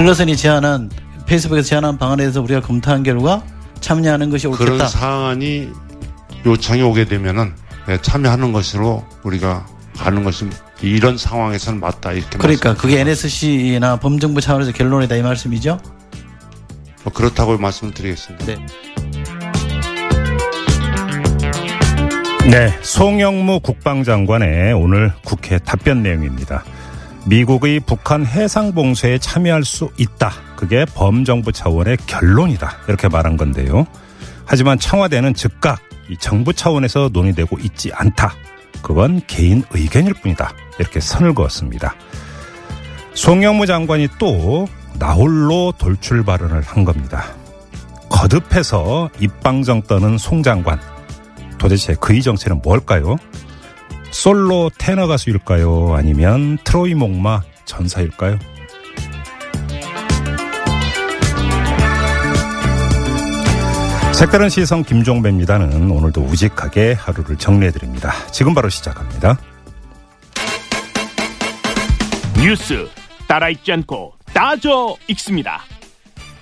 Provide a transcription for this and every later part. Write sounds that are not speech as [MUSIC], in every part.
딜러슨이 제안한 페이스북에서 제안한 방안에 대해서 우리가 검토한 결과 참여하는 것이 옳겠다. 그런 사안이 요청이 오게 되면은 네, 참여하는 것으로 우리가 가는 것이 이런 상황에서는 맞다 이렇게 그러니까. 그게 NSC나 범정부 차원에서 결론이다 이 말씀이죠? 뭐 그렇다고 말씀을 드리겠습니다. 네. 네, 송영무 국방장관의 오늘 국회 답변 내용입니다. 미국의 북한 해상 봉쇄에 참여할 수 있다. 그게 범정부 차원의 결론이다. 이렇게 말한 건데요. 하지만 청와대는 즉각 이 정부 차원에서 논의되고 있지 않다. 그건 개인 의견일 뿐이다. 이렇게 선을 그었습니다. 송영무 장관이 또 나홀로 돌출 발언을 한 겁니다. 거듭해서 입방정 떠는 송 장관. 도대체 그의 정체는 뭘까요? 솔로 테너 가수일까요? 아니면 트로이 목마 전사일까요? 색다른 시선 김종배입니다는 오늘도 우직하게 하루를 정리해드립니다. 지금 바로 시작합니다. 뉴스 따라 읽지 않고 따져 읽습니다.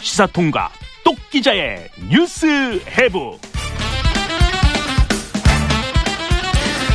시사통과 똑 기자의 뉴스 해부.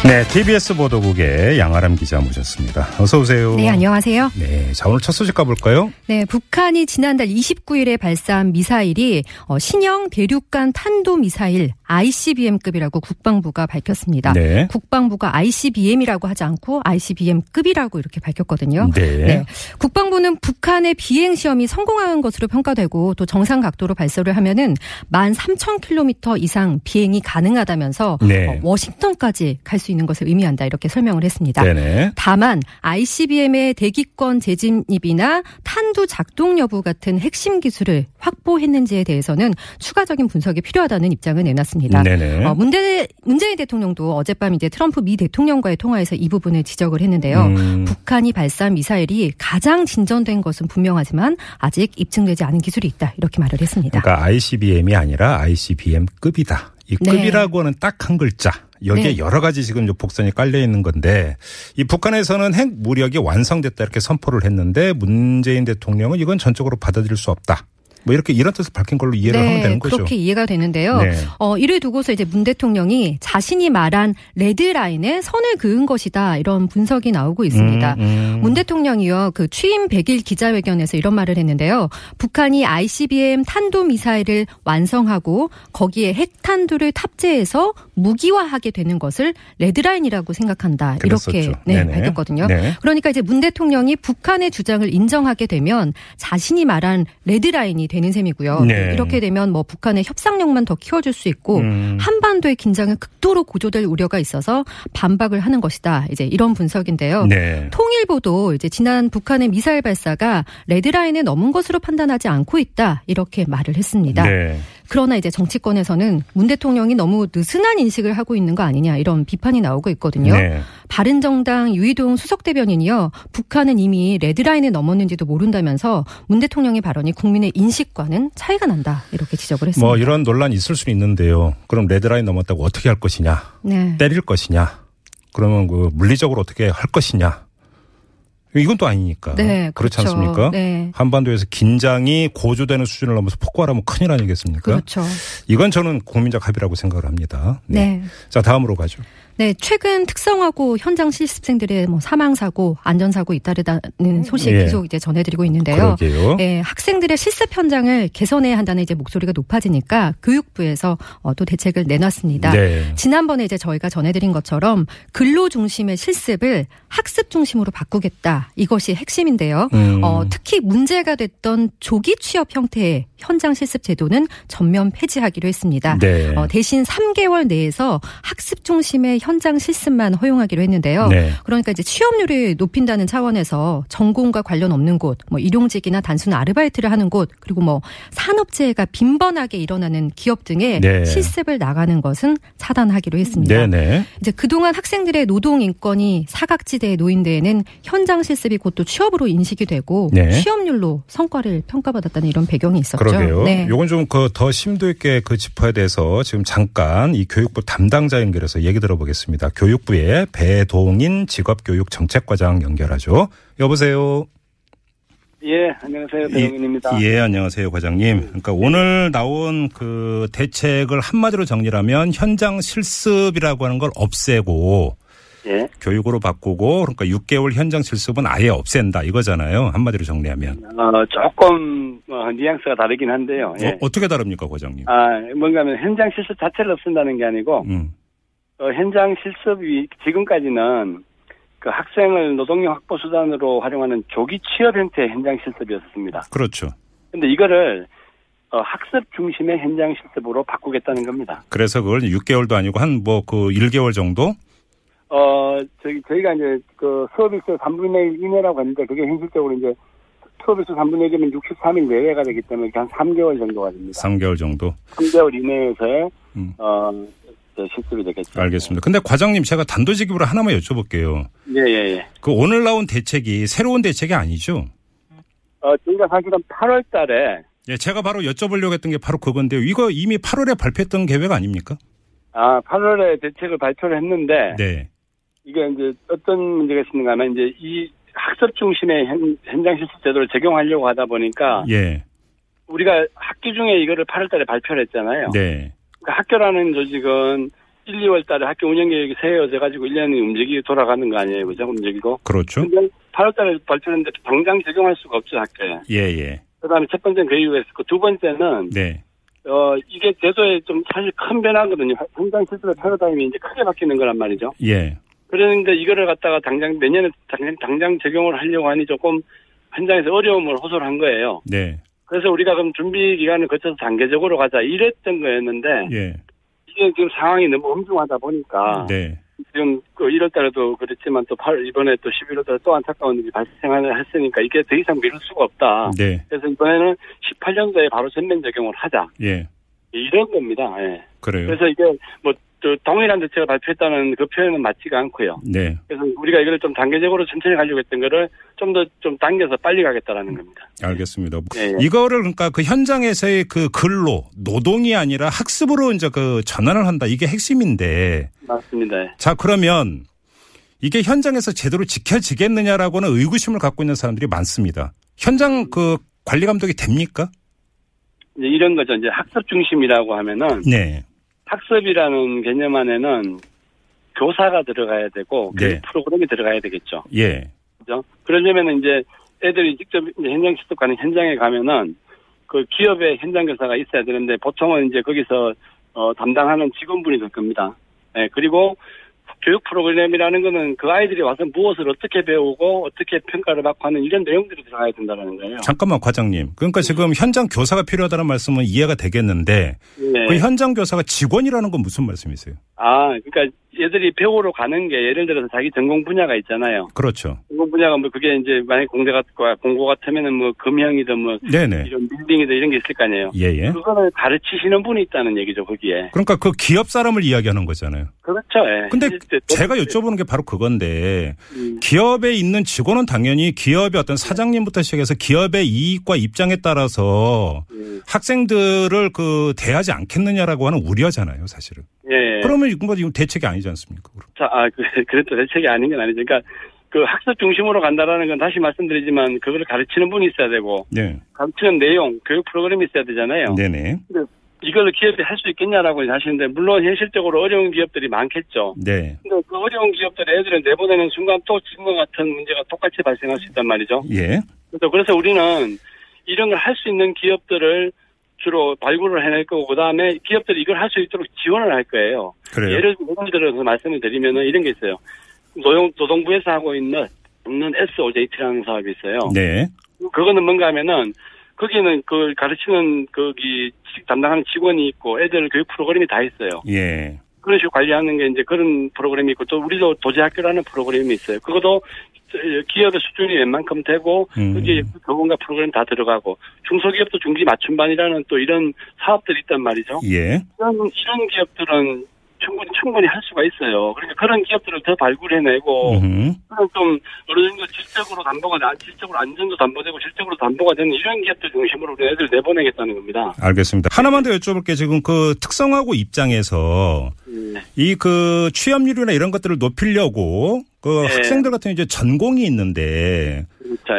네, TBS 보도국의 양아람 기자 모셨습니다. 어서 오세요. 네, 안녕하세요. 네, 자 오늘 첫 소식 가볼까요? 네, 북한이 지난달 29일에 발사한 미사일이 어, 신형 대륙간 탄도 미사일 ICBM급이라고 국방부가 밝혔습니다. 네. 국방부가 ICBM이라고 하지 않고 ICBM급이라고 이렇게 밝혔거든요. 네. 국방부는 북한의 비행 시험이 성공한 것으로 평가되고 또 정상 각도로 발사를 하면은 13,000km 이상 비행이 가능하다면서 네. 어, 워싱턴까지 갈 수 있는 것을 의미한다 이렇게 설명을 했습니다. 네네. 다만 ICBM의 대기권 재진입이나 탄두 작동 여부 같은 핵심 기술을 확보했는지에 대해서는 추가적인 분석이 필요하다는 입장을 내놨습니다. 네네. 어, 문재, 문재인 대통령도 어젯밤 이제 트럼프 미 대통령과의 통화에서 이 부분을 지적을 했는데요. 음. 북한이 발사한 미사일이 가장 진전된 것은 분명하지만 아직 입증되지 않은 기술이 있다 이렇게 말을 했습니다. 그러니까 ICBM이 아니라 ICBM급이다. 이 네. 급이라고 하는 딱 한 글자. 여기에 네. 여러 가지 지금 요 복선이 깔려 있는 건데 이 북한에서는 핵 무력이 완성됐다 이렇게 선포를 했는데 문재인 대통령은 이건 전적으로 받아들일 수 없다. 뭐 이렇게 이런 뜻을 밝힌 걸로 이해를 하면 되는 거죠. 네, 그렇게 이해가 되는데요. 네. 어, 이를 두고서 이제 문 대통령이 자신이 말한 레드라인에 선을 그은 것이다 이런 분석이 나오고 있습니다. 음, 음. 문 대통령이요 그 취임 100일 기자회견에서 이런 말을 했는데요. 북한이 ICBM 탄도 미사일을 완성하고 거기에 핵탄두를 탑재해서 무기화하게 되는 것을 레드라인이라고 생각한다 이렇게 그랬었죠. 네, 네네. 밝혔거든요. 네. 그러니까 이제 문 대통령이 북한의 주장을 인정하게 되면 자신이 말한 레드라인이 되는 셈이고요. 네. 이렇게 되면 뭐 북한의 협상력만 더 키워줄 수 있고 음. 한반도의 긴장은 극도로 고조될 우려가 있어서 반박을 하는 것이다. 이제 이런 분석인데요. 네. 통일보도 이제 지난 북한의 미사일 발사가 레드라인에 넘은 것으로 판단하지 않고 있다. 이렇게 말을 했습니다. 네. 그러나 이제 정치권에서는 문 대통령이 너무 느슨한 인식을 하고 있는 거 아니냐 이런 비판이 나오고 있거든요. 네. 바른정당 유이동 수석 대변인이요. 북한은 이미 레드라인에 넘었는지도 모른다면서 문 대통령의 발언이 국민의 인식과는 차이가 난다. 이렇게 지적을 했습니다. 뭐 이런 논란이 있을 수는 있는데요. 그럼 레드라인 넘었다고 어떻게 할 것이냐? 네. 때릴 것이냐? 그러면 그 물리적으로 어떻게 할 것이냐? 이건 또 아니니까. 네, 그렇지 그렇죠. 않습니까? 네. 한반도에서 긴장이 고조되는 수준을 넘어서 폭발하면 큰일 아니겠습니까? 그렇죠. 이건 저는 국민적 합의라고 생각을 합니다. 네. 자, 다음으로 가죠. 네, 최근 특성화고 현장 실습생들의 뭐 사망 사고, 안전 사고 잇따르다는 소식 예. 계속 이제 전해드리고 있는데요. 그러게요. 네, 학생들의 실습 현장을 개선해야 한다는 이제 목소리가 높아지니까 교육부에서 어, 또 대책을 내놨습니다. 네. 지난번에 이제 저희가 전해드린 것처럼 근로 중심의 실습을 학습 중심으로 바꾸겠다. 이것이 핵심인데요. 음. 어, 특히 문제가 됐던 조기 취업 형태의 현장 실습 제도는 전면 폐지하기로 했습니다. 네. 어, 대신 3개월 내에서 학습 중심의 현장 실습만 허용하기로 했는데요. 네. 그러니까 이제 취업률을 높인다는 차원에서 전공과 관련 없는 곳, 뭐 일용직이나 단순 아르바이트를 하는 곳, 그리고 뭐 산업재해가 빈번하게 일어나는 기업 등에 네. 실습을 나가는 것은 차단하기로 했습니다. 네네. 이제 그동안 학생들의 노동 인권이 사각지대에 놓인 데에는 현장 실습이 곧 또 취업으로 인식이 되고 네. 취업률로 성과를 평가받았다는 이런 배경이 있었죠. 그러게요. 네. 요건 좀 그 더 심도 있게 그 짚어야 돼서 지금 잠깐 이 교육부 담당자 연결해서 얘기 들어보겠습니다. 교육부의 배동인 직업교육정책과장 연결하죠. 여보세요. 예, 안녕하세요. 배동인입니다. 예, 안녕하세요, 과장님. 그러니까 오늘 나온 그 대책을 한마디로 정리하면 현장 실습이라고 하는 걸 없애고 예. 교육으로 바꾸고 그러니까 6개월 현장 실습은 아예 없앤다 이거잖아요. 한마디로 정리하면. 어, 조금 어, 뉘앙스가 다르긴 한데요. 예. 어, 떻게 다릅니까, 과장님? 아, 뭔가 하면 현장 실습 자체를 없앤다는 게 아니고 음. 어, 현장 실습이 지금까지는 그 학생을 노동력 확보 수단으로 활용하는 조기 취업 형태의 현장 실습이었습니다. 그렇죠. 근데 이거를 어, 학습 중심의 현장 실습으로 바꾸겠다는 겁니다. 그래서 그걸 6개월도 아니고 한 뭐 그 1개월 정도? 어, 저희, 저희가 이제 그 수업일수 3분의 1 이내라고 했는데 그게 현실적으로 이제 수업일수 3분의 1이면 63일 내외가 되기 때문에 한 3개월 정도가 됩니다. 3개월 정도. 3개월 이내에서의 음. 어, 저 실습이 되겠죠. 알겠습니다. 근데 과장님 제가 단도직입으로 하나만 여쭤볼게요. 예, 예, 예. 그 오늘 나온 대책이 새로운 대책이 아니죠? 어, 저희가 사실은 8월 달에 예, 제가 바로 여쭤보려고 했던 게 바로 그건데요. 이거 이미 8월에 발표했던 계획 아닙니까? 아, 8월에 대책을 발표를 했는데 네. 이게 이제 어떤 문제가 있는가 하면 이제 이 학습 중심의 현, 현장 실습 제도를 적용하려고 하다 보니까 예. 우리가 학기 중에 이거를 8월 달에 발표를 했잖아요. 네. 그러니까 학교라는 조직은 1, 2월 달에 학교 운영 계획이 세워져 가지고 1년이 움직이 돌아가는 거 아니에요. 그죠? 움직이고. 그렇죠. 근데 8월 달에 발표했는데 당장 적용할 수가 없죠, 학교에. 예, 예. 그 다음에 첫 번째는 그 이유가 있었고 두 번째는 네. 어 이게 제도에 좀 사실 큰 변화거든요. 현장 실습의 패러다임이 이제 크게 바뀌는 거란 말이죠. 예. 그런데 이거를 갖다가 당장 내년에 당장, 당장 적용을 하려고 하니 조금 현장에서 어려움을 호소를 한 거예요. 네. 그래서 우리가 그럼 준비 기간을 거쳐서 단계적으로 가자 이랬던 거였는데 예. 이게 지금 상황이 너무 엄중하다 보니까 네. 지금 그 1월 달에도 그랬지만 또 8, 이번에 또 11월 달에 또 안타까운 일이 발생을 했으니까 이게 더 이상 미룰 수가 없다. 네. 그래서 이번에는 18년도에 바로 전면 적용을 하자. 예. 이런 겁니다. 예. 그래요. 그래서 이게 뭐, 저 동일한 대책을 발표했다는 그 표현은 맞지가 않고요. 네. 그래서 우리가 이걸 좀 단계적으로 천천히 가려고 했던 거를 좀 더좀 당겨서 빨리 가겠다라는 겁니다. 알겠습니다. 예, 예. 이거를 그러니까 그 현장에서의 그 근로, 노동이 아니라 학습으로 이제 그 전환을 한다. 이게 핵심인데. 맞습니다. 예. 자, 그러면 이게 현장에서 제대로 지켜지겠느냐라고는 의구심을 갖고 있는 사람들이 많습니다. 현장 그 관리 감독이 됩니까? 이런 거죠. 이제 학습 중심이라고 하면은 네. 학습이라는 개념 안에는 교사가 들어가야 되고 네. 프로그램이 들어가야 되겠죠. 예. 그죠? 그러려면 이제 애들이 직접 이제 현장 실습 가는 현장에 가면은 그 기업의 현장 교사가 있어야 되는데 보통은 이제 거기서 어, 담당하는 직원분이 될 겁니다. 예, 그리고 교육 프로그램이라는 거는 그 아이들이 와서 무엇을 어떻게 배우고 어떻게 평가를 받고 하는 이런 내용들이 들어가야 된다는 거예요. 잠깐만 과장님. 그러니까 지금 현장 교사가 필요하다는 말씀은 이해가 되겠는데 네. 그 현장 교사가 직원이라는 건 무슨 말씀이세요? 아, 그러니까 얘들이 배우러 가는 게 예를 들어서 자기 전공 분야가 있잖아요. 그렇죠. 전공 분야가 뭐 그게 이제 만약 공대 같고 공고 같으면은 뭐 금형이든 뭐 네네. 이런 빌딩이든 이런 게 있을 거 아니에요. 예예. 그거를 가르치시는 분이 있다는 얘기죠, 거기에. 그러니까 그 기업 사람을 이야기하는 거잖아요. 그렇죠, 예. 근데 제가 여쭤보는 게 바로 그건데 음, 기업에 있는 직원은 당연히 기업의 어떤 사장님부터 시작해서 기업의 이익과 입장에 따라서 음, 학생들을 그 대하지 않겠느냐라고 하는 우려잖아요, 사실은. 예. 그러면 이건 뭐 이건 대책이 아니지 않습니까? 그럼. 자, 아, 그, [LAUGHS] 그래도 대책이 아닌 건 아니죠. 그러니까 그 학습 중심으로 간다라는 건 다시 말씀드리지만 그거를 가르치는 분이 있어야 되고 네. 가르치는 내용, 교육 프로그램이 있어야 되잖아요. 네네. 이걸 기업이 할 수 있겠냐라고 하시는데 물론 현실적으로 어려운 기업들이 많겠죠. 네. 근데 그 어려운 기업들의 애들을 내보내는 순간 또 지금과 같은 문제가 똑같이 발생할 수 있단 말이죠. 예. 그래서 그래서 우리는 이런 걸 할 수 있는 기업들을 주로 발굴을 해낼 거고 그다음에 기업들이 이걸 할 수 있도록 지원을 할 거예요. 그래요. 예를 들어서 말씀을 드리면은 이런 게 있어요. 노동 노동부에서 하고 있는 있는 SOJT라는 사업이 있어요. 네. 그거는 뭔가 하면은 거기는 그 가르치는 거기 담당하는 직원이 있고 애들 교육 프로그램이 다 있어요. 예. 그런 식으로 관리하는 게 이제 그런 프로그램이 있고 또 우리도 도제학교라는 프로그램이 있어요. 그것도 기업의 수준이 웬만큼 되고 음. 거기에 교본과 프로그램 다 들어가고 중소기업도 중기 맞춤반이라는 또 이런 사업들이 있단 말이죠. 예. 이런, 이런 기업들은 충분히 충분히 할 수가 있어요. 그러니까 그런 기업들을 더 발굴해내고 음흠. 그런 좀 어느 정도 질적으로 담보가 나- 질적으로 안전도 담보되고 질적으로 담보가 되는 이런 기업들 중심으로 우리 애들 내보내겠다는 겁니다. 알겠습니다. 하나만 더 여쭤볼게 지금 그 특성화고 입장에서 네. 이그 취업률이나 이런 것들을 높이려고 그 네. 학생들 같은 이제 전공이 있는데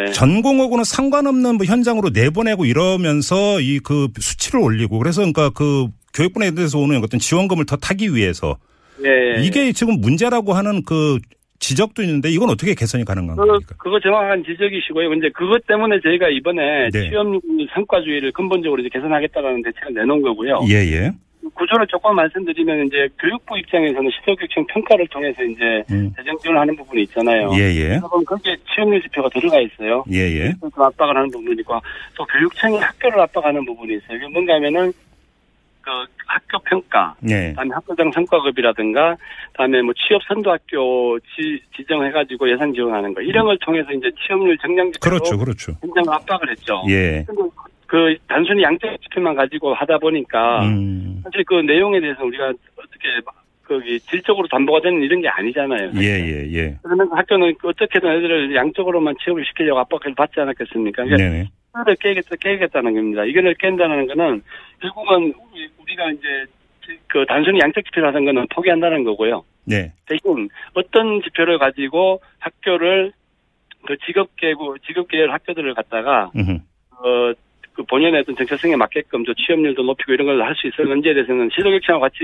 예. 전공하고는 상관없는 뭐 현장으로 내보내고 이러면서 이 그 수치를 올리고 그래서 그러니까 그 교육부에대해서 오는 어떤 지원금을 더 타기 위해서 예. 이게 지금 문제라고 하는 그 지적도 있는데 이건 어떻게 개선이 가능한 그, 겁니까? 그거 정확한 지적이시고요. 근데 그것 때문에 저희가 이번에 네. 취업률 성과주의를 근본적으로 이제 개선하겠다는 대책을 내놓은 거고요. 예, 예. 구조를 조금 말씀드리면 이제 교육부 입장에서는 시도교육청 평가를 통해서 이제 음. 재정 지원하는 부분이 있잖아요. 예, 예. 그럼 거기에 취업률 지표가 들어가 있어요. 예, 예. 좀 압박을 하는 부분이 있고 또 교육청이 학교를 압박하는 부분이 있어요. 이게 뭔가 하면은 그 학교 평가, 예. 그다음에 학교장 성과급이라든가, 그다음에 뭐 취업 선도 학교 지, 지정해가지고 예산 지원하는 거 이런 걸 통해서 이제 취업률 정량 지표로 그렇죠, 그렇죠. 굉장히 압박을 했죠. 예. 그 단순히 양적 지표만 가지고 하다 보니까 음. 사실 그 내용에 대해서 우리가 어떻게 거기 질적으로 담보가 되는 이런 게 아니잖아요. 예, 예, 예. 그러면 학교는 어떻게든 애들을 양적으로만 취업을 시키려고 압박을 받지 않았겠습니까? 그러니까 네네. 이거를 깨겠다, 깨겠다는 겁니다. 이거를 깬다는 거는 결국은 우리- 우리가 이제 그 단순히 양적 지표를 하는 거는 포기한다는 거고요. 네. 대신 어떤 지표를 가지고 학교를 그 직업 계고 직업 계열 학교들을 갖다가 음흠. 어, 그 본연의 어떤 정체성에 맞게끔 저 취업률도 높이고 이런 걸 할 수 있었는지에 대해서는 시도교육청과 같이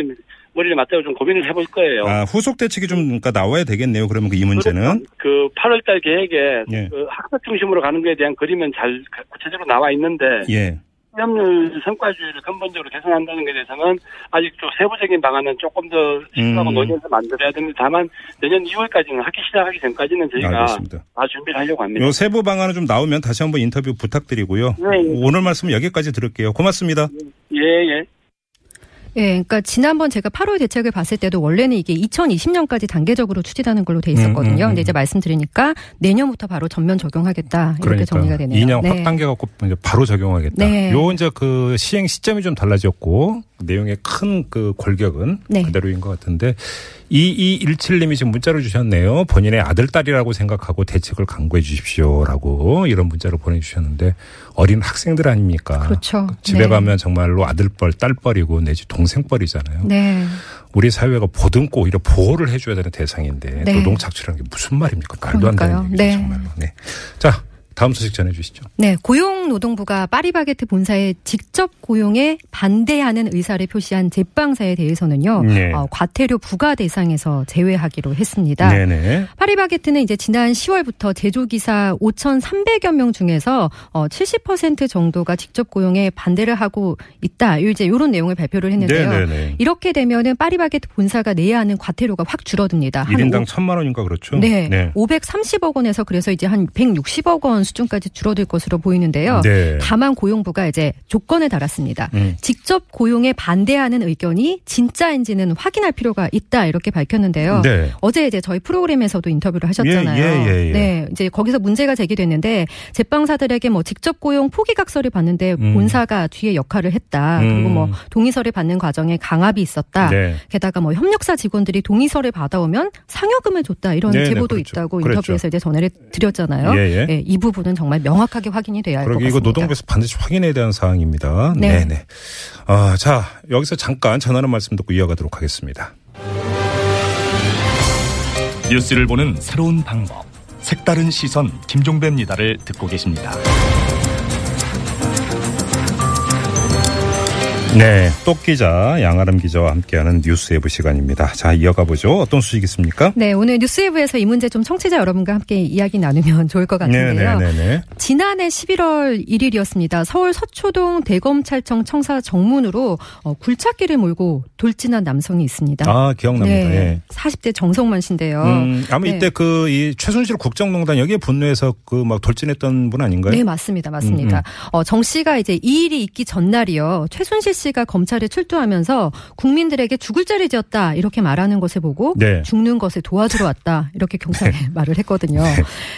머리를 맞대고 좀 고민을 해볼 거예요. 아, 후속 대책이 좀 그러니까 나와야 되겠네요. 그러면 그 이 문제는. 그 8월달 계획에 예. 그 학습 중심으로 가는 거에 대한 그림은 잘 구체적으로 나와 있는데 예. 취업률 성과주의를 근본적으로 개선한다는 것에 대해서는 아직 좀 세부적인 방안은 조금 더 시도하고 음. 논의해서 만들어야 됩니다. 다만 내년 2월까지는 학기 시작하기 전까지는 저희가 알겠습니다. 다 준비를 하려고 합니다. 요 세부 방안은 좀 나오면 다시 한번 인터뷰 부탁드리고요. 네. 오늘 말씀 여기까지 들을게요. 고맙습니다. 예, 예. 예, 그러니까 지난번 제가 8월 대책을 봤을 때도 원래는 이게 2020년까지 단계적으로 추진하는 걸로 돼 있었거든요. 음, 음, 음. 근데 이제 말씀드리니까 내년부터 바로 전면 적용하겠다 이렇게 정리가 되네요. 2년 네. 확단계 갖고 이제 바로 적용하겠다. 네. 요 이제 그 시행 시점이 좀 달라졌고 내용의 큰 그 골격은 네. 그대로인 것 같은데 2217님이 지금 문자를 주셨네요. 본인의 아들 딸이라고 생각하고 대책을 강구해 주십시오라고 이런 문자를 보내주셨는데 어린 학생들 아닙니까? 그렇죠. 집에 네. 가면 정말로 아들뻘 딸뻘이고 내지 동생뻘이잖아요. 네. 우리 사회가 보듬고 오히려 보호를 해줘야 되는 대상인데 네. 노동 착취라는 게 무슨 말입니까? 말도 안. 되는 얘기죠 네. 정말로. 네. 자 다음 소식 전해주시죠. 네, 고용노동부가 파리바게트 본사의 직접 고용에 반대하는 의사를 표시한 제빵사에 대해서는요, 네. 어, 과태료 부과 대상에서 제외하기로 했습니다. 네네. 파리바게트는 이제 지난 10월부터 제조기사 5,300여 명 중에서 어, 70% 정도가 직접 고용에 반대를 하고 있다. 이제 이런 내용을 발표를 했는데요. 네네네. 이렇게 되면은 파리바게트 본사가 내야 하는 과태료가 확 줄어듭니다. 한 1인당 오- 천만 원인가 그렇죠? 네, 530억 원에서 그래서 이제 한 160억 원 수준까지 줄어들 것으로 보이는데요. 네. 다만 고용부가 이제 조건을 달았습니다. 음. 직접 고용에 반대하는 의견이 진짜인지는 확인할 필요가 있다 이렇게 밝혔는데요. 네. 어제 이제 저희 프로그램에서도 인터뷰를 하셨잖아요. 예, 예, 예, 예. 네, 이제 거기서 문제가 제기됐는데 제빵사들에게 뭐 직접 고용 포기각서를 받는데 음. 본사가 뒤에 역할을 했다. 음. 그리고 뭐 동의서를 받는 과정에 강압이 있었다. 네. 게다가 뭐 협력사 직원들이 동의서를 받아오면 상여금을 줬다 이런 네, 네, 제보도 그렇죠. 있다고 그렇죠. 인터뷰에서 이제 전해를 드렸잖아요. 예, 예. 네, 이 부분은 정말 명확하게 확인이 돼야 할 것 같습니다. 이거 노동부에서 반드시 확인해야 되는 사항입니다. 네. 네. 네 아, 자, 여기서 잠깐 전하는 말씀 듣고 이어가도록 하겠습니다. 뉴스를 보는 새로운 방법. 색다른 시선 김종배입니다를 듣고 계십니다. 네. 똑 기자, 양아름 기자와 함께하는 뉴스 예브 시간입니다. 자, 이어가 보죠. 어떤 소식 있습니까? 네, 오늘 뉴스웨브에서 이 문제 좀 청취자 여러분과 함께 이야기 나누면 [LAUGHS] 좋을 것 같은데요. 네네네. 지난해 11월 1일이었습니다. 서울 서초동 대검찰청 청사 정문으로 어, 굴착기를 몰고 돌진한 남성이 있습니다. 아, 기억납니다. 네, 예. 40대 정성만 씨인데요. 음, 아마 네. 이때 그 이 최순실 국정농단 여기에 분노해서 그 막 돌진했던 분 아닌가요? 네, 맞습니다. 맞습니다. 음, 어, 정 씨가 이제 이 일이 있기 전날이요. 최순실 씨가 검찰에 출두하면서 국민들에게 죽을 죄를 지었다 이렇게 말하는 것을 보고 네. 죽는 것을 도와주러 왔다 이렇게 경찰에 [LAUGHS] 말을 했거든요.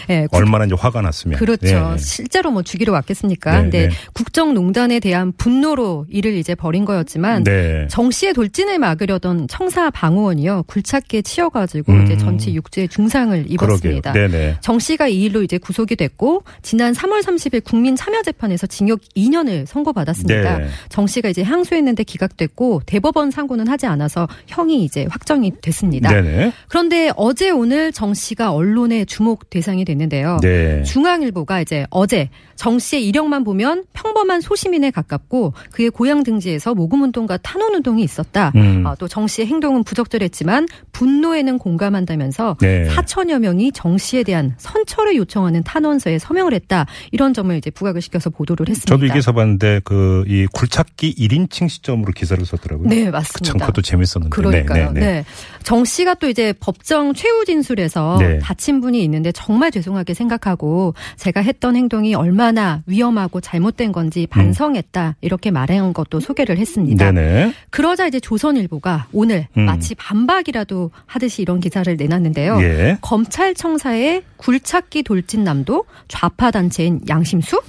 예, 국- 얼마나 이제 화가 났으면. 그렇죠. 네. 실제로 뭐 죽이러 왔겠습니까? 네, 근데 네. 국정농단에 대한 분노로 이를 이제 벌인 거였지만 네. 정 씨의 돌진을 막으려던 청사 방호원이요 굴착기에 치여가지고 음. 이제 전치 6주의 중상을 입었습니다. 정 씨가 이 일로 이제 구속이 됐고 지난 3월 30일 국민참여재판에서 징역 2년을 선고받았습니다. 네. 정 씨가 이제 항소했는데 기각됐고 대법원 상고는 하지 않아서 형이 이제 확정이 됐습니다. 네네. 그런데 어제 오늘 정 씨가 언론의 주목 대상이 됐는데요. 네. 중앙일보가 이제 어제 정 씨의 이력만 보면 평범한 소시민에 가깝고 그의 고향 등지에서 모금 운동과 탄원 운동이 있었다. 음. 또정 씨의 행동은 부적절했지만 분노에는 공감한다면서 네. 4천여 명이 정 씨에 대한 선처를 요청하는 탄원서에 서명을 했다. 이런 점을 이제 부각을 시켜서 보도를 했습니다. 저도 이 기사 봤는데 그 이 굴착기 1인 칭 시점으로 기사를 썼더라고요. 네, 참 맞습니다. 그것도 재밌었는데. 그러니까요. 네, 네, 네, 네. 정 씨가 또 이제 법정 최후 진술에서 네. 다친 분이 있는데 정말 죄송하게 생각하고 제가 했던 행동이 얼마나 위험하고 잘못된 건지 반성했다. 이렇게 말한 것도 소개를 했습니다. 음. 네네. 그러자 이제 조선일보가 오늘 음. 마치 반박이라도 하듯이 이런 기사를 내놨는데요. 예. 검찰청사의 굴착기 돌진남도 좌파 단체인 양심수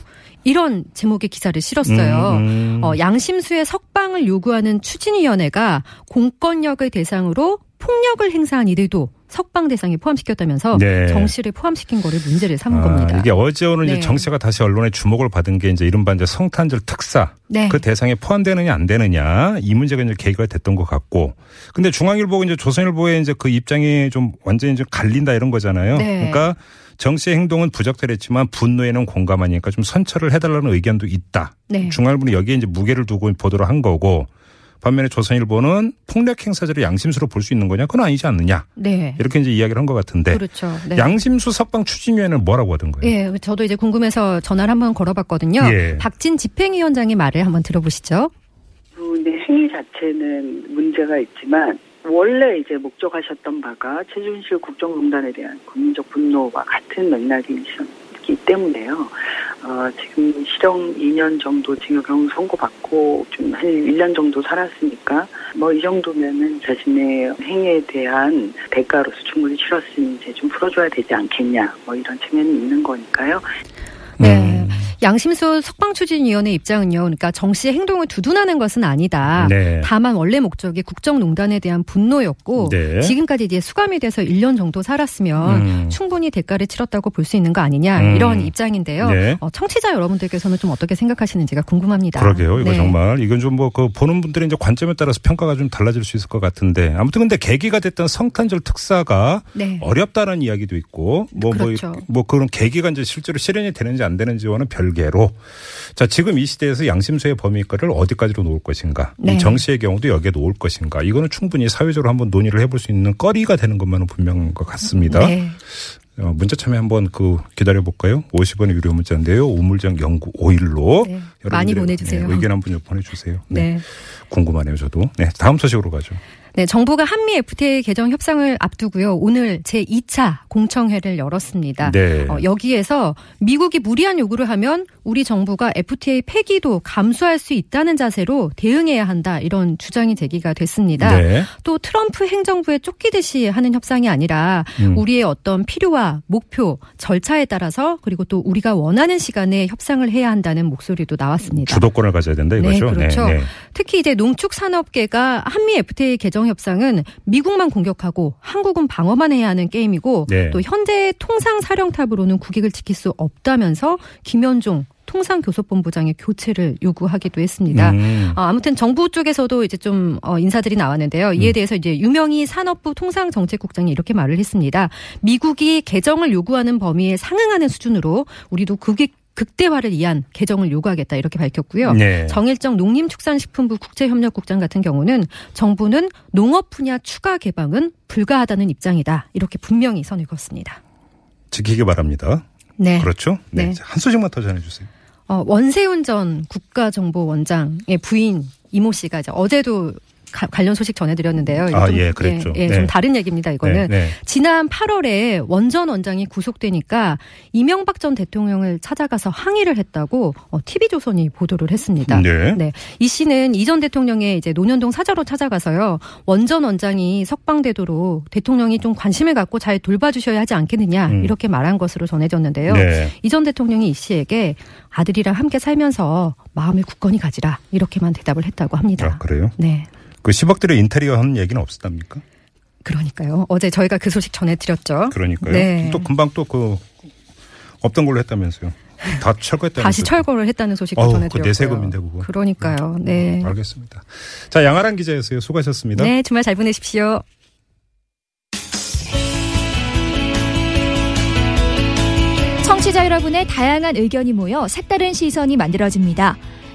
이런 제목의 기사를 실었어요. 음, 음. 어, 양심수의 석방을 요구하는 추진위원회가 공권력을 대상으로 폭력을 행사한 이들도 석방 대상에 포함시켰다면서 네. 정 씨를 포함시킨 거를 문제를 삼은 아, 겁니다. 이게 어제 오늘 네. 정 씨가 다시 언론의 주목을 받은 게 이제 이른바 이제 성탄절 특사 네. 그 대상에 포함되느냐 안 되느냐 이 문제가 이제 계기가 됐던 것 같고 근데 중앙일보가 이제 조선일보의 이제 그 입장이 좀 완전히 좀 갈린다 이런 거잖아요. 네. 그러니까 정 씨의 행동은 부적절했지만 분노에는 공감하니까 좀 선처를 해달라는 의견도 있다. 네. 중앙일보는 여기에 이제 무게를 두고 보도를 한 거고 반면에 조선일보는 폭력 행사자를 양심수로 볼 수 있는 거냐? 그건 아니지 않느냐? 네. 이렇게 이제 이야기를 한 것 같은데 그렇죠. 네. 양심수 석방 추진위원회는 뭐라고 하던 거예요? 예, 저도 이제 궁금해서 전화를 한번 걸어봤거든요. 예. 박진 집행위원장의 말을 한번 들어보시죠. 분의 행위 자체는 문제가 있지만 원래 이제 목적하셨던 바가 최준실 국정농단에 대한 국민적 분노와 같 은 맥락이 있기 때문에요. 어, 지금 실형 2년 정도 징역형 선고받고 좀 한 1년 정도 살았으니까 뭐 이 정도면은 자신의 행위에 대한 대가로서 충분히 치렀으니 이제 좀 풀어줘야 되지 않겠냐 뭐 이런 측면이 있는 거니까요. 네. 음. 양심수 석방추진위원회 입장은요. 그러니까 정 씨의 행동을 두둔하는 것은 아니다. 네. 다만 원래 목적이 국정농단에 대한 분노였고 네. 지금까지 이제 수감이 돼서 1년 정도 살았으면 음. 충분히 대가를 치렀다고 볼 수 있는 거 아니냐 음. 이런 입장인데요. 네. 어, 청취자 여러분들께서는 좀 어떻게 생각하시는지가 궁금합니다. 그러게요. 이거 네. 정말 이건 좀 뭐 그 보는 분들의 이제 관점에 따라서 평가가 좀 달라질 수 있을 것 같은데 아무튼 근데 계기가 됐던 성탄절 특사가 네. 어렵다는 이야기도 있고 뭐뭐 그렇죠. 뭐 그런 계기가 이제 실제로 실현이 되는지 안 되는지와는 별 개로 자 지금 이 시대에서 양심수의 범위가를 어디까지로 놓을 것인가 네. 이정 씨의 경우도 여기에 놓을 것인가 이거는 충분히 사회적으로 한번 논의를 해볼 수 있는 거리가 되는 것만은 분명한 것 같습니다. 네. 어, 문자 참여 한번 그 기다려 볼까요? 50원의 유료 문자인데요. 우물정 연구 5일로 네. 많이 보내주세요. 의견 한번 좀 보내주세요. 네. 네. 궁금하네요, 저도. 네, 다음 소식으로 가죠. 네, 정부가 한미 FTA 개정 협상을 앞두고요. 오늘 제 2차 공청회를 열었습니다. 네. 어, 여기에서 미국이 무리한 요구를 하면 우리 정부가 FTA 폐기도 감수할 수 있다는 자세로 대응해야 한다. 이런 주장이 제기가 됐습니다. 네. 또 트럼프 행정부에 쫓기듯이 하는 협상이 아니라 음. 우리의 어떤 필요와 목표, 절차에 따라서 그리고 또 우리가 원하는 시간에 협상을 해야 한다는 목소리도 나왔습니다. 주도권을 가져야 된다 네, 이거죠. 그렇죠. 네, 네. 특히 이제 농축 산업계가 한미 FTA 개정 협상은 미국만 공격하고 한국은 방어만 해야 하는 게임이고 네. 또 현재 통상 사령탑으로는 국익을 지킬 수 없다면서 김현종 통상교섭본부장의 교체를 요구하기도 했습니다. 음. 아, 아무튼 정부 쪽에서도 이제 좀 어, 인사들이 나왔는데요. 음. 이에 대해서 이제 유명희 산업부 통상정책국장이 이렇게 말을 했습니다. 미국이 개정을 요구하는 범위에 상응하는 수준으로 우리도 국익 극대화를 위한 개정을 요구하겠다 이렇게 밝혔고요. 네. 정일정 농림축산식품부 국제협력국장 같은 경우는 정부는 농업 분야 추가 개방은 불가하다는 입장이다. 이렇게 분명히 선을 그었습니다. 지키기 바랍니다. 네. 그렇죠. 네. 네. 자, 한 소식만 더 전해주세요. 어, 원세훈 전 국가정보원장의 부인 이모 씨가 이제 어제도 가- 관련 소식 전해드렸는데요. 아, 좀, 예, 그랬죠. 예, 예, 네. 좀 다른 얘기입니다. 이거는 네, 네. 지난 8월에 원전 원장이 구속되니까 이명박 전 대통령을 찾아가서 항의를 했다고 어, TV조선이 보도를 했습니다. 네. 이 씨는 이전 대통령의 이제 노년동 사저로 찾아가서요. 원전 원장이 석방되도록 대통령이 좀 관심을 갖고 잘 돌봐주셔야 하지 않겠느냐 음. 이렇게 말한 것으로 전해졌는데요. 네. 이전 대통령이 이 씨에게 아들이랑 함께 살면서 마음을 굳건히 가지라 이렇게만 대답을 했다고 합니다. 아, 그래요? 네. 그 10억들의 인테리어 하는 얘기는 없었답니까? 그러니까요. 어제 저희가 그 소식 전해드렸죠. 그러니까요. 네. 또 금방 또 그 없던 걸로 했다면서요. 다 [LAUGHS] 철거했다면서요. 다시 철거를 했다는 소식도 어우, 전해드렸고요. 그 내 세금인데, 그거. 그러니까요. 네. 알겠습니다. 자, 양아란 기자였어요. 수고하셨습니다. 네, 주말 잘 보내십시오. 청취자 여러분의 다양한 의견이 모여 색다른 시선이 만들어집니다.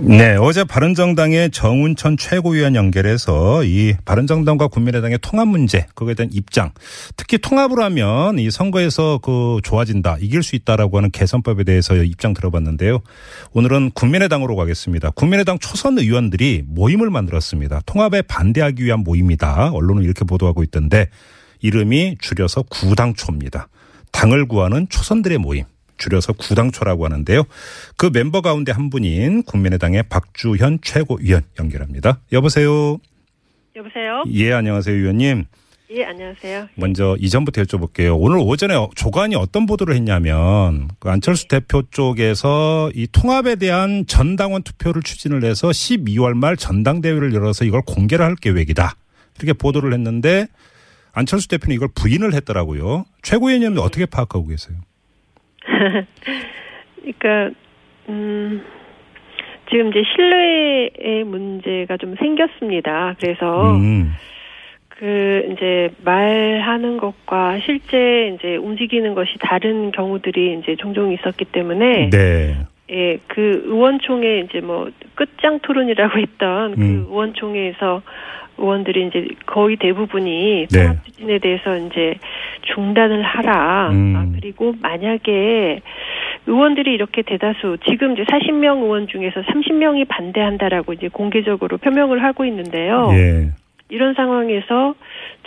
네, 어제 바른정당의 정운천 최고위원 연결해서 이 바른정당과 국민의당의 통합 문제, 그거에 대한 입장, 특히 통합을 하면 이 선거에서 그 좋아진다, 이길 수 있다라고 하는 개선법에 대해서 입장 들어봤는데요. 오늘은 국민의당으로 가겠습니다. 국민의당 초선 의원들이 모임을 만들었습니다. 통합에 반대하기 위한 모임이다. 언론은 이렇게 보도하고 있던데 이름이 줄여서 구당초입니다. 당을 구하는 초선들의 모임. 줄여서 구당초라고 하는데요. 그 멤버 가운데 한 분인 국민의당의 박주현 최고위원 연결합니다. 여보세요. 여보세요? 예, 안녕하세요, 위원님. 예, 안녕하세요. 먼저 이전부터 여쭤볼게요. 오늘 오전에 조간이 어떤 보도를 했냐면 그 안철수 대표 쪽에서 이 통합에 대한 전당원 투표를 추진을 해서 12월 말 전당대회를 열어서 이걸 공개를 할 계획이다. 이렇게 보도를 했는데 안철수 대표는 이걸 부인을 했더라고요. 최고위원님은 어떻게 파악하고 계세요? [LAUGHS] 그러니까 음 지금 이제 신뢰의 문제가 좀 생겼습니다. 그래서 음, 그 이제 말하는 것과 실제 이제 움직이는 것이 다른 경우들이 이제 종종 있었기 때문에 네. 예, 그 의원총회 이제 뭐 끝장 토론이라고 [LAUGHS] 했던 그 음. 의원총회에서 의원들이 이제 거의 대부분이 네. 통합 추진에 대해서 이제 중단을 하라. 음. 아, 그리고 만약에 의원들이 이렇게 대다수 지금 이제 40명 의원 중에서 30명이 반대한다라고 이제 공개적으로 표명을 하고 있는데요. 예. 이런 상황에서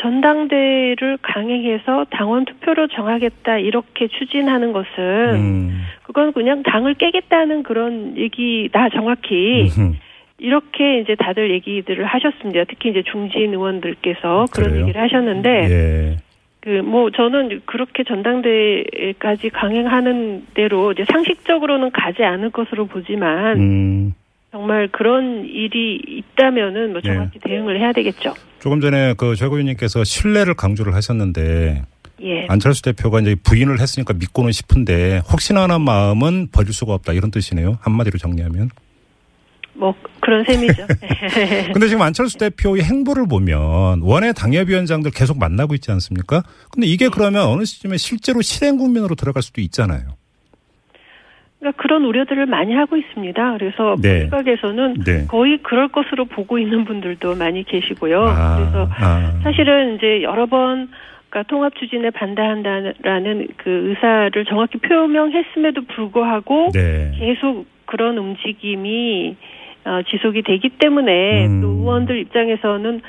전당대회를 강행해서 당원 투표로 정하겠다 이렇게 추진하는 것은 음. 그건 그냥 당을 깨겠다는 그런 얘기다 정확히 음흠. 이렇게 이제 다들 얘기들을 하셨습니다. 특히 이제 중진 의원들께서 그런 그래요? 얘기를 하셨는데 예. 그뭐 저는 그렇게 전당대회까지 강행하는 대로 이제 상식적으로는 가지 않을 것으로 보지만 음. 정말 그런 일이 있다면은 뭐 네. 정확히 대응을 해야 되겠죠. 조금 전에 그 최고위원님께서 신뢰를 강조를 하셨는데 예. 안철수 대표가 이제 부인을 했으니까 믿고는 싶은데 혹시나 하는 마음은 버릴 수가 없다 이런 뜻이네요. 한마디로 정리하면. 뭐 그런 셈이죠. [LAUGHS] [LAUGHS] 근데 지금 안철수 대표의 행보를 보면 원외 당협위원장들 계속 만나고 있지 않습니까? 근데 이게 그러면 어느 시점에 실제로 실행 국면으로 들어갈 수도 있잖아요. 그러니까 그런 우려들을 많이 하고 있습니다. 그래서 네. 시각에서는 네. 거의 그럴 것으로 보고 있는 분들도 많이 계시고요. 아, 그래서 아. 사실은 이제 여러 번 그러니까 통합 추진에 반대한다라는 그 의사를 정확히 표명했음에도 불구하고 네. 계속 그런 움직임이 어, 지속이 되기 때문에 음. 또 의원들 입장에서는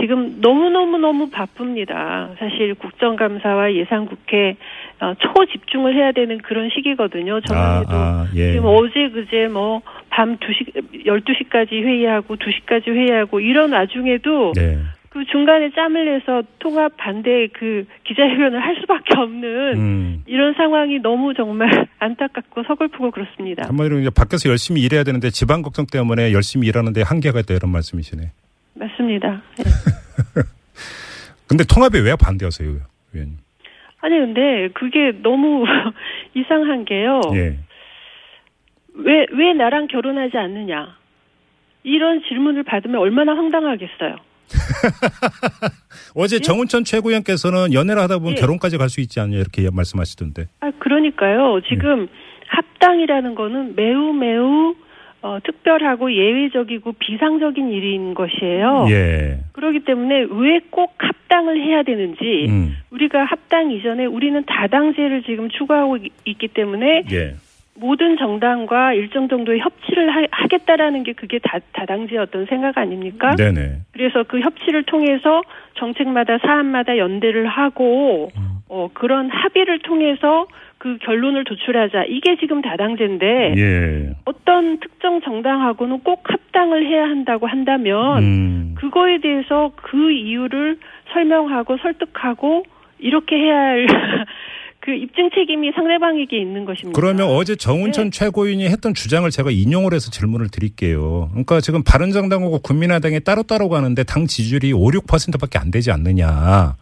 지금 너무너무너무 바쁩니다. 사실 국정감사와 예산국회 어, 초집중을 해야 되는 그런 시기거든요. 저번에도 아, 아, 예. 지금 어제 그제 뭐 밤 2시 12시까지 회의하고 2시까지 회의하고 이런 와중에도 네. 그 중간에 짬을 내서 통합 반대 그 기자회견을 할 수밖에 없는 음. 이런 상황이 너무 정말 [LAUGHS] 안타깝고 서글프고 그렇습니다. 한마디로 이제 밖에서 열심히 일해야 되는데 집안 걱정 때문에 열심히 일하는데 한계가 있다 이런 말씀이시네. 맞습니다. 예. [LAUGHS] 근데 통합에 왜 반대하세요, 위원님? 아니 근데 그게 너무 [LAUGHS] 이상한 게요. 예. 왜 왜 나랑 결혼하지 않느냐 이런 질문을 받으면 얼마나 황당하겠어요. [LAUGHS] 어제 정운천 최고위원께서는 연애를 하다 보면 예. 결혼까지 갈 수 있지 않냐 이렇게 말씀하시던데. 아 그러니까요. 지금 합당이라는 거는 매우 매우 어, 특별하고 예외적이고 비상적인 일인 것이에요. 예. 그렇기 때문에 왜 꼭 합당을 해야 되는지 음. 우리가 합당 이전에 우리는 다당제를 지금 추구하고 있- 있기 때문에 예. 모든 정당과 일정 정도의 협치를 하, 겠다라는 게 그게 다, 다당제의 어떤 생각 아닙니까? 네네. 그래서 그 협치를 통해서 정책마다 사안마다 연대를 하고 어, 그런 합의를 통해서 그 결론을 도출하자. 이게 지금 다당제인데 예. 어떤 특정 정당하고는 꼭 합당을 해야 한다고 한다면 음. 그거에 대해서 그 이유를 설명하고 설득하고 이렇게 해야 할 [LAUGHS] 그 입증 책임이 상대방에게 있는 것입니다. 그러면 어제 정운천 네. 최고위원이 했던 주장을 제가 인용을 해서 질문을 드릴게요. 그러니까 지금 바른정당하고 국민의당이 따로따로 가는데 당 지지율이 5, 6%밖에 안 되지 않느냐.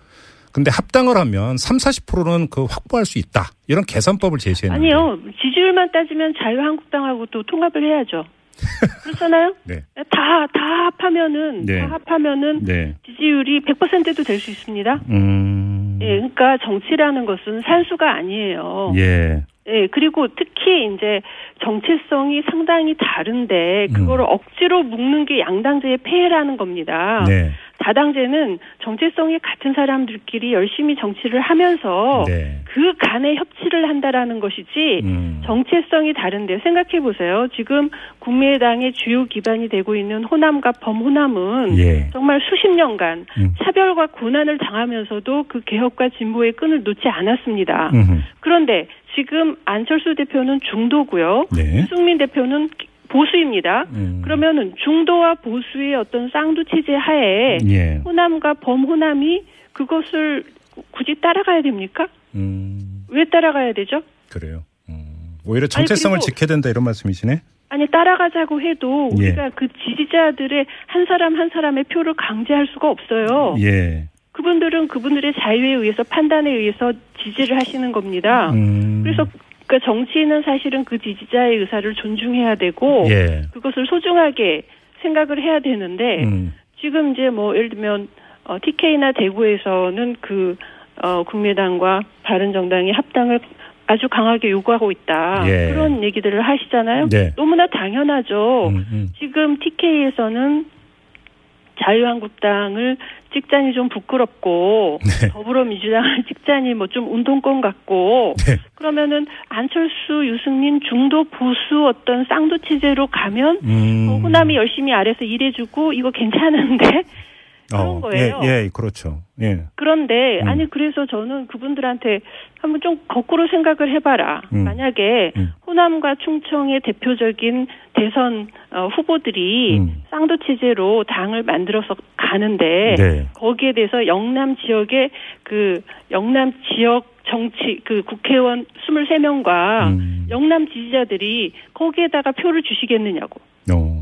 근데 합당을 하면 3, 40%는 그 확보할 수 있다. 이런 계산법을 제시했는데. 아니요. 지지율만 따지면 자유한국당하고 또 통합을 해야죠. [LAUGHS] 그렇잖아요? 네. 다, 다 합하면은, 네. 다 합하면은 네. 지지율이 100%도 될 수 있습니다. 음. 예, 그러니까 정치라는 것은 산수가 아니에요. 예. 예, 그리고 특히 이제 정체성이 상당히 다른데 그거를 억지로 묶는 게 양당제의 폐해라는 겁니다. 음. 네. 다당제는 정체성이 같은 사람들끼리 열심히 정치를 하면서 네. 그 간의 협치를 한다라는 것이지 음. 정체성이 다른데 생각해 보세요. 지금 국민의당의 주요 기반이 되고 있는 호남과 범호남은 예. 정말 수십 년간 음. 차별과 고난을 당하면서도 그 개혁과 진보의 끈을 놓지 않았습니다. 음흠. 그런데 지금 안철수 대표는 중도고요. 네. 유승민 대표는 보수입니다. 음. 그러면은 중도와 보수의 어떤 쌍두 체제 하에 예. 호남과 범호남이 그것을 굳이 따라가야 됩니까? 음. 왜 따라가야 되죠? 그래요. 음. 오히려 정체성을 그리고- 지켜야 된다 이런 말씀이시네. 아니 따라가자고 해도 예. 우리가 그 지지자들의 한 사람 한 사람의 표를 강제할 수가 없어요. 예. 그분들은 그분들의 자유에 의해서 판단에 의해서 지지를 하시는 겁니다. 음. 그래서 그 정치인은 사실은 그 지지자의 의사를 존중해야 되고 예. 그것을 소중하게 생각을 해야 되는데 음. 지금 이제 뭐 예를 들면 어, TK나 대구에서는 그 어, 국민당과 바른정당이 합당을 아주 강하게 요구하고 있다 예. 그런 얘기들을 하시잖아요. 네. 너무나 당연하죠. 음, 음. 지금 TK에서는 자유한국당을 찍자니 좀 부끄럽고 네. 더불어민주당을 찍자니 뭐 좀 운동권 같고 네. 그러면은 안철수, 유승민 중도 보수 어떤 쌍두 체제로 가면 음. 어, 호남이 열심히 아래서 일해주고 이거 괜찮은데 그런 거예요. 예, 예, 그렇죠. 예. 그런데 음. 아니 그래서 저는 그분들한테 한번 좀 거꾸로 생각을 해봐라. 음. 만약에 음. 호남과 충청의 대표적인 대선 어, 후보들이 음. 쌍도 체제로 당을 만들어서 가는데 네. 거기에 대해서 영남 지역의 그 영남 지역 정치 그 국회의원 23명과 음. 영남 지지자들이 거기에다가 표를 주시겠느냐고. 어,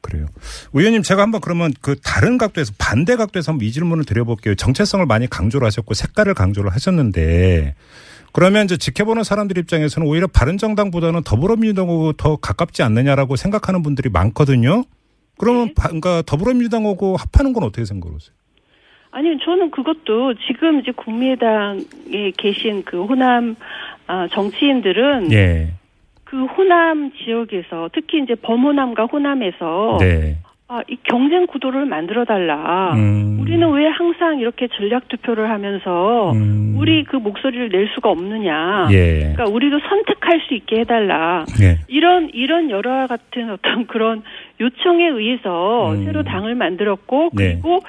그래요. 의원님, 제가 한번 그러면 그 다른 각도에서 반대 각도에서 한번 이 질문을 드려볼게요. 정체성을 많이 강조를 하셨고 색깔을 강조를 하셨는데 그러면 이제 지켜보는 사람들 입장에서는 오히려 바른정당보다는 더불어민주당하고 더 가깝지 않느냐라고 생각하는 분들이 많거든요. 그러면 네. 바- 그러니까 더불어민주당하고 합하는 건 어떻게 생각하세요? 아니 저는 그것도 지금 이제 국민의당에 계신 그 호남 아, 정치인들은 예. 그 호남 지역에서 특히 이제 범호남과 호남에서 네. 아, 이 경쟁 구도를 만들어 달라. 음. 우리는 왜 항상 이렇게 전략 투표를 하면서 음. 우리 그 목소리를 낼 수가 없느냐. 예. 그러니까 우리도 선택할 수 있게 해달라. 예. 이런 이런 여러 같은 어떤 [LAUGHS] 그런 요청에 의해서 음. 새로 당을 만들었고 네. 그리고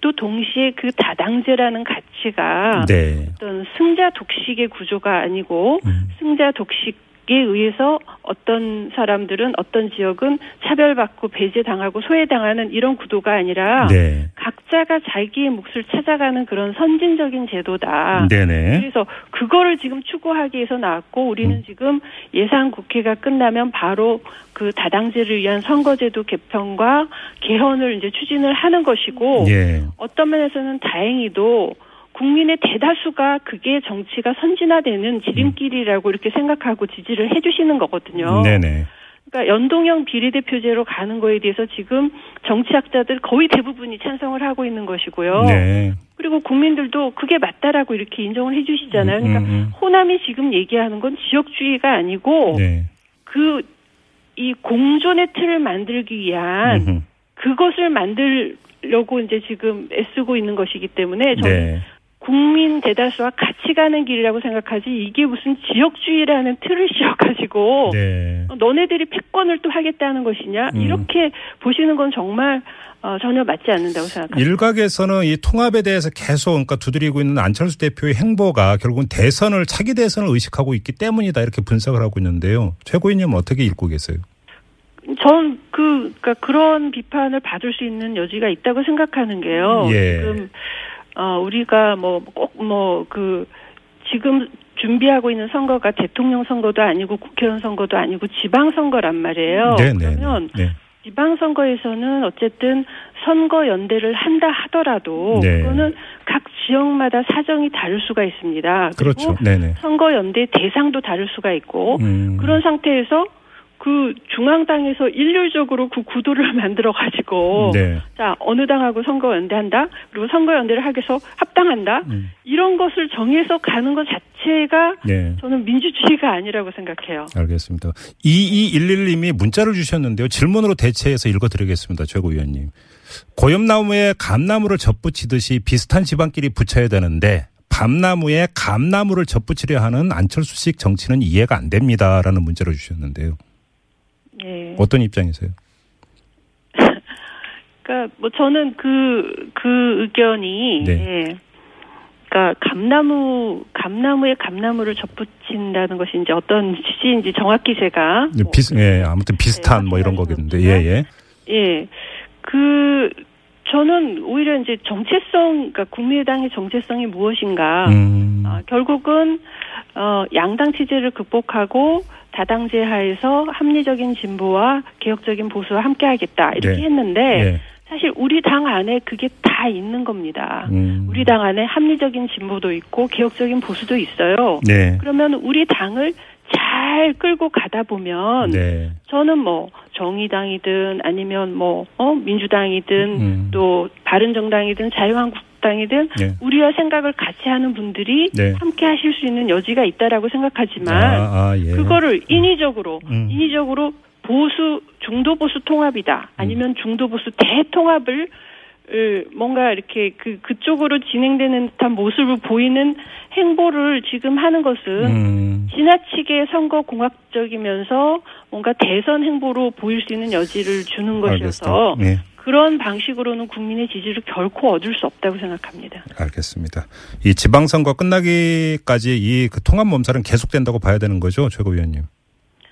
또 동시에 그 다당제라는 가치가 네. 어떤 승자 독식의 구조가 아니고 음. 승자 독식에 의해서 어떤 사람들은 어떤 지역은 차별받고 배제당하고 소외당하는 이런 구도가 아니라 네. 각자가 자기의 몫을 찾아가는 그런 선진적인 제도다. 네네. 그래서 그거를 지금 추구하기 위해서 나왔고 우리는 음. 지금 예산 국회가 끝나면 바로 그 다당제를 위한 선거제도 개편과 개헌을 이제 추진을 하는 것이고 예. 어떤 면에서는 다행히도 국민의 대다수가 그게 정치가 선진화되는 지름길이라고 이렇게 생각하고 지지를 해주시는 거거든요. 네네. 그러니까 연동형 비례대표제로 가는 거에 대해서 지금 정치학자들 거의 대부분이 찬성을 하고 있는 것이고요. 네. 그리고 국민들도 그게 맞다라고 이렇게 인정을 해주시잖아요. 그러니까 음, 음. 호남이 지금 얘기하는 건 지역주의가 아니고 네. 그이 공존의 틀을 만들기 위한 음흠. 그것을 만들려고 이제 지금 애쓰고 있는 것이기 때문에 저는 네. 국민 대다수와 같이 가는 길이라고 생각하지 이게 무슨 지역주의라는 틀을 씌워가지고 네. 어, 너네들이 패권을 또 하겠다는 것이냐 음. 이렇게 보시는 건 정말 어, 전혀 맞지 않는다고 생각합니다. 일각에서는 이 통합에 대해서 계속 그러니까 두드리고 있는 안철수 대표의 행보가 결국은 대선을 차기 대선을 의식하고 있기 때문이다 이렇게 분석을 하고 있는데요. 최고위님 어떻게 읽고 계세요? 전 그, 그니까 그런 비판을 받을 수 있는 여지가 있다고 생각하는 게요. 예. 지금, 어, 우리가 뭐, 꼭 뭐, 그, 지금 준비하고 있는 선거가 대통령 선거도 아니고 국회의원 선거도 아니고 지방 선거란 말이에요. 네, 네, 그러면 네. 지방 선거에서는 어쨌든 선거 연대를 한다 하더라도 네. 그거는 각 지역마다 사정이 다를 수가 있습니다. 그렇죠. 그리고 네네. 선거 연대 대상도 다를 수가 있고 음. 그런 상태에서 그 중앙당에서 일률적으로 그 구도를 [LAUGHS] 만들어 가지고 네. 자 어느 당하고 선거 연대한다 그리고 선거 연대를 하기 위해서 합당한다 음. 이런 것을 정해서 가는 것 자체가 네. 저는 민주주의가 아니라고 생각해요. 알겠습니다. 2211님이 문자를 주셨는데요. 질문으로 대체해서 읽어드리겠습니다. 최고위원님. 고염나무에 감나무를 접붙이듯이 비슷한 집안끼리 붙여야 되는데 밤나무에 감나무를 접붙이려 하는 안철수식 정치는 이해가 안 됩니다라는 문자를 주셨는데요. 예. 어떤 입장이세요? [LAUGHS] 그러니까 뭐 저는 그그 의견이 네. 예. 그러니까 감나무 감나무에 감나무를 접붙인다는 것이 이제 어떤 취지인지 정확히 제가 뭐 비슷, 예, 아무튼 비슷한 네, 뭐 이런 거겠는데, 예, 예. 예. 그 저는 오히려 이제 정체성 그러니까 국민의당의 정체성이 무엇인가? 음, 아, 결국은 어 양당 체제를 극복하고 다당제 하에서 합리적인 진보와 개혁적인 보수와 함께하겠다 이렇게 네. 했는데 예. 사실 우리 당 안에 그게 다 있는 겁니다. 음, 우리 당 안에 합리적인 진보도 있고 개혁적인 보수도 있어요. 네. 그러면 우리 당을 잘 끌고 가다 보면 네. 저는 뭐 정의당이든 아니면 뭐 어, 민주당이든 음. 또 바른정당이든 자유한국 당이든 네. 우리와 생각을 같이 하는 분들이 네. 함께 하실 수 있는 여지가 있다라고 생각하지만 아, 아, 예. 그거를 인위적으로 음. 인위적으로 보수 중도 보수 통합이다 아니면 중도 보수 대통합을 으, 뭔가 이렇게 그 그쪽으로 진행되는 듯한 모습을 보이는 행보를 지금 하는 것은 음, 지나치게 선거 공학적이면서 뭔가 대선 행보로 보일 수 있는 여지를 주는 것이어서. 예. 그런 방식으로는 국민의 지지를 결코 얻을 수 없다고 생각합니다. 알겠습니다. 이 지방선거 끝나기까지 이 그 통합 몸살은 계속된다고 봐야 되는 거죠, 최고위원님?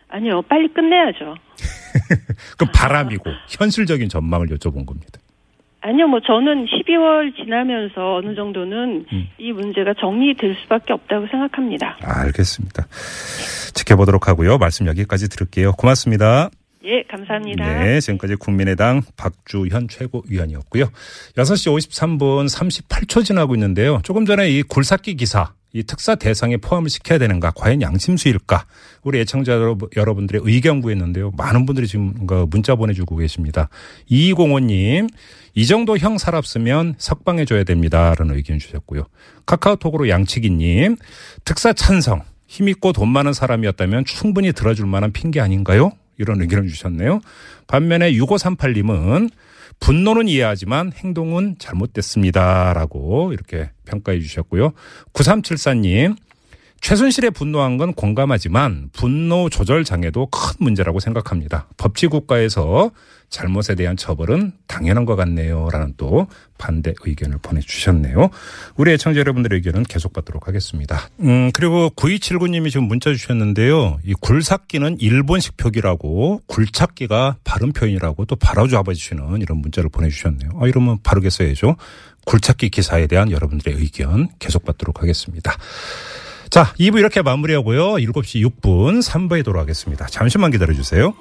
아니요, 빨리 끝내야죠. [LAUGHS] 그 바람이고 현실적인 전망을 여쭤본 겁니다. 아니요, 뭐 저는 12월 지나면서 어느 정도는 음. 이 문제가 정리될 수밖에 없다고 생각합니다. 알겠습니다. 지켜보도록 하고요. 말씀 여기까지 들을게요. 고맙습니다. 예, 감사합니다. 네, 지금까지 국민의당 박주현 최고위원이었고요. 6시 53분 38초 지나고 있는데요. 조금 전에 이 굴삭기 기사, 이 특사 대상에 포함을 시켜야 되는가, 과연 양심수일까? 우리 애청자 여러분- 여러분들의 의견 구했는데요. 많은 분들이 지금 그 문자 보내주고 계십니다. 2205님, 이 정도 형 살았으면 석방해 줘야 됩니다. 라는 의견 주셨고요. 카카오톡으로 양치기님, 특사 찬성, 힘 있고 돈 많은 사람이었다면 충분히 들어줄 만한 핑계 아닌가요? 이런 의견을 주셨네요. 반면에 6538님은 분노는 이해하지만 행동은 잘못됐습니다. 라고 이렇게 평가해 주셨고요. 9374님, 최순실의 분노한 건 공감하지만 분노 조절 장애도 큰 문제라고 생각합니다. 법치 국가에서 잘못에 대한 처벌은 당연한 것 같네요. 라는 또 반대 의견을 보내주셨네요. 우리 애청자 여러분들의 의견은 계속 받도록 하겠습니다. 음, 그리고 9279님이 지금 문자 주셨는데요. 이 굴삭기는 일본식 표기라고 굴착기가 바른 표현이라고 또 바라잡아주시는 이런 문자를 보내주셨네요. 아, 이러면 바르게 써야죠. 굴착기 기사에 대한 여러분들의 의견 계속 받도록 하겠습니다. 자, 2부 이렇게 마무리하고요. 7시 6분 3부에 돌아가겠습니다. 잠시만 기다려주세요.